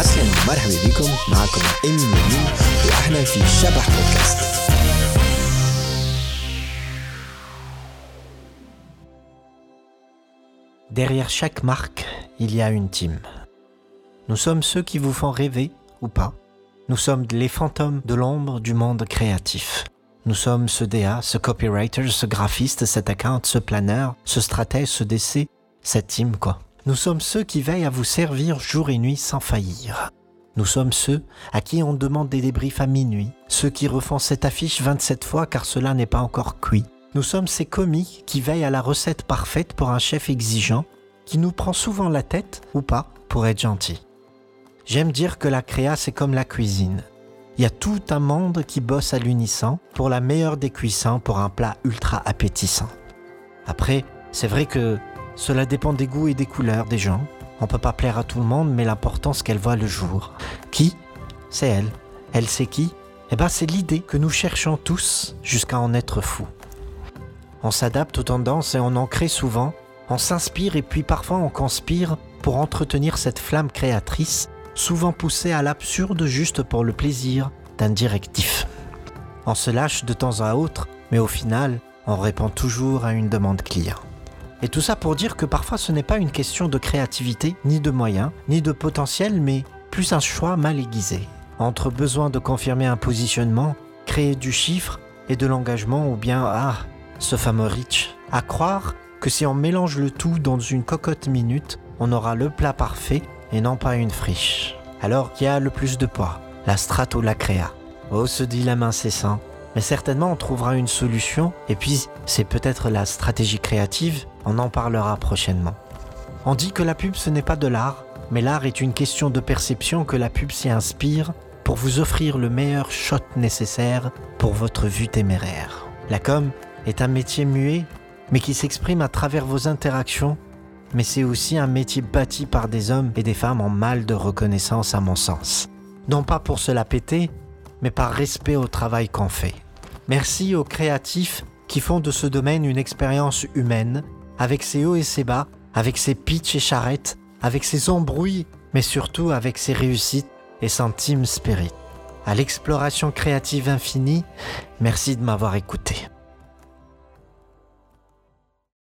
اهلا ومرحبا بكم معكم امين يمين واحنا في شبح بودكاست Derrière chaque marque, il y a une team. Nous sommes ceux qui vous font rêver ou pas. Nous sommes les fantômes de l'ombre du monde créatif. Nous sommes ce DA, ce copywriter, ce graphiste, cet account, ce planeur, ce stratège, ce DC, cette team quoi. Nous sommes ceux qui veillent à vous servir jour et nuit sans faillir. Nous sommes ceux à qui on demande des débriefs à minuit, ceux qui refont cette affiche 27 fois car cela n'est pas encore cuit. Nous sommes ces commis qui veillent à la recette parfaite pour un chef exigeant, qui nous prend souvent la tête, ou pas, pour être gentil. J'aime dire que la créa c'est comme la cuisine. Il y a tout un monde qui bosse à l'unisson pour la meilleure des cuissons pour un plat ultra appétissant. Après, c'est vrai que cela dépend des goûts et des couleurs des gens. On peut pas plaire à tout le monde, mais l'important c'est qu'elle voit le jour. Qui? C'est elle. Elle c'est qui? Eh ben c'est l'idée que nous cherchons tous jusqu'à en être fous. On s'adapte aux tendances et on en crée souvent. On s'inspire et puis parfois on conspire pour entretenir cette flamme créatrice, souvent poussée à l'absurde juste pour le plaisir d'un directif. On se lâche de temps à autre, mais au final, on répond toujours à une demande client. Et tout ça pour dire que parfois ce n'est pas une question de créativité, ni de moyens, ni de potentiel, mais plus un choix mal aiguisé. Entre besoin de confirmer un positionnement, créer du chiffre et de l'engagement, ou bien, ah, ce fameux reach, à croire que si on mélange le tout dans une cocotte minute, on aura le plat parfait et non pas une friche. Alors qui a le plus de poids? La strate ou la créa Oh, ce dilemme incessant. Mais certainement on trouvera une solution et puis c'est peut-être la stratégie créative, on en parlera prochainement. On dit que la pub ce n'est pas de l'art, mais l'art est une question de perception que la pub s'y inspire pour vous offrir le meilleur shot nécessaire pour votre vue téméraire. La com est un métier muet, mais qui s'exprime à travers vos interactions, mais c'est aussi un métier bâti par des hommes et des femmes en mal de reconnaissance à mon sens. Non pas pour se la péter, mais par respect au travail qu'on fait. Merci aux créatifs qui font de ce domaine une expérience humaine, avec ses hauts et ses bas, avec ses pitchs et charrettes, avec ses embrouilles, mais surtout avec ses réussites et son team spirit. À l'exploration créative infinie, merci de m'avoir écouté.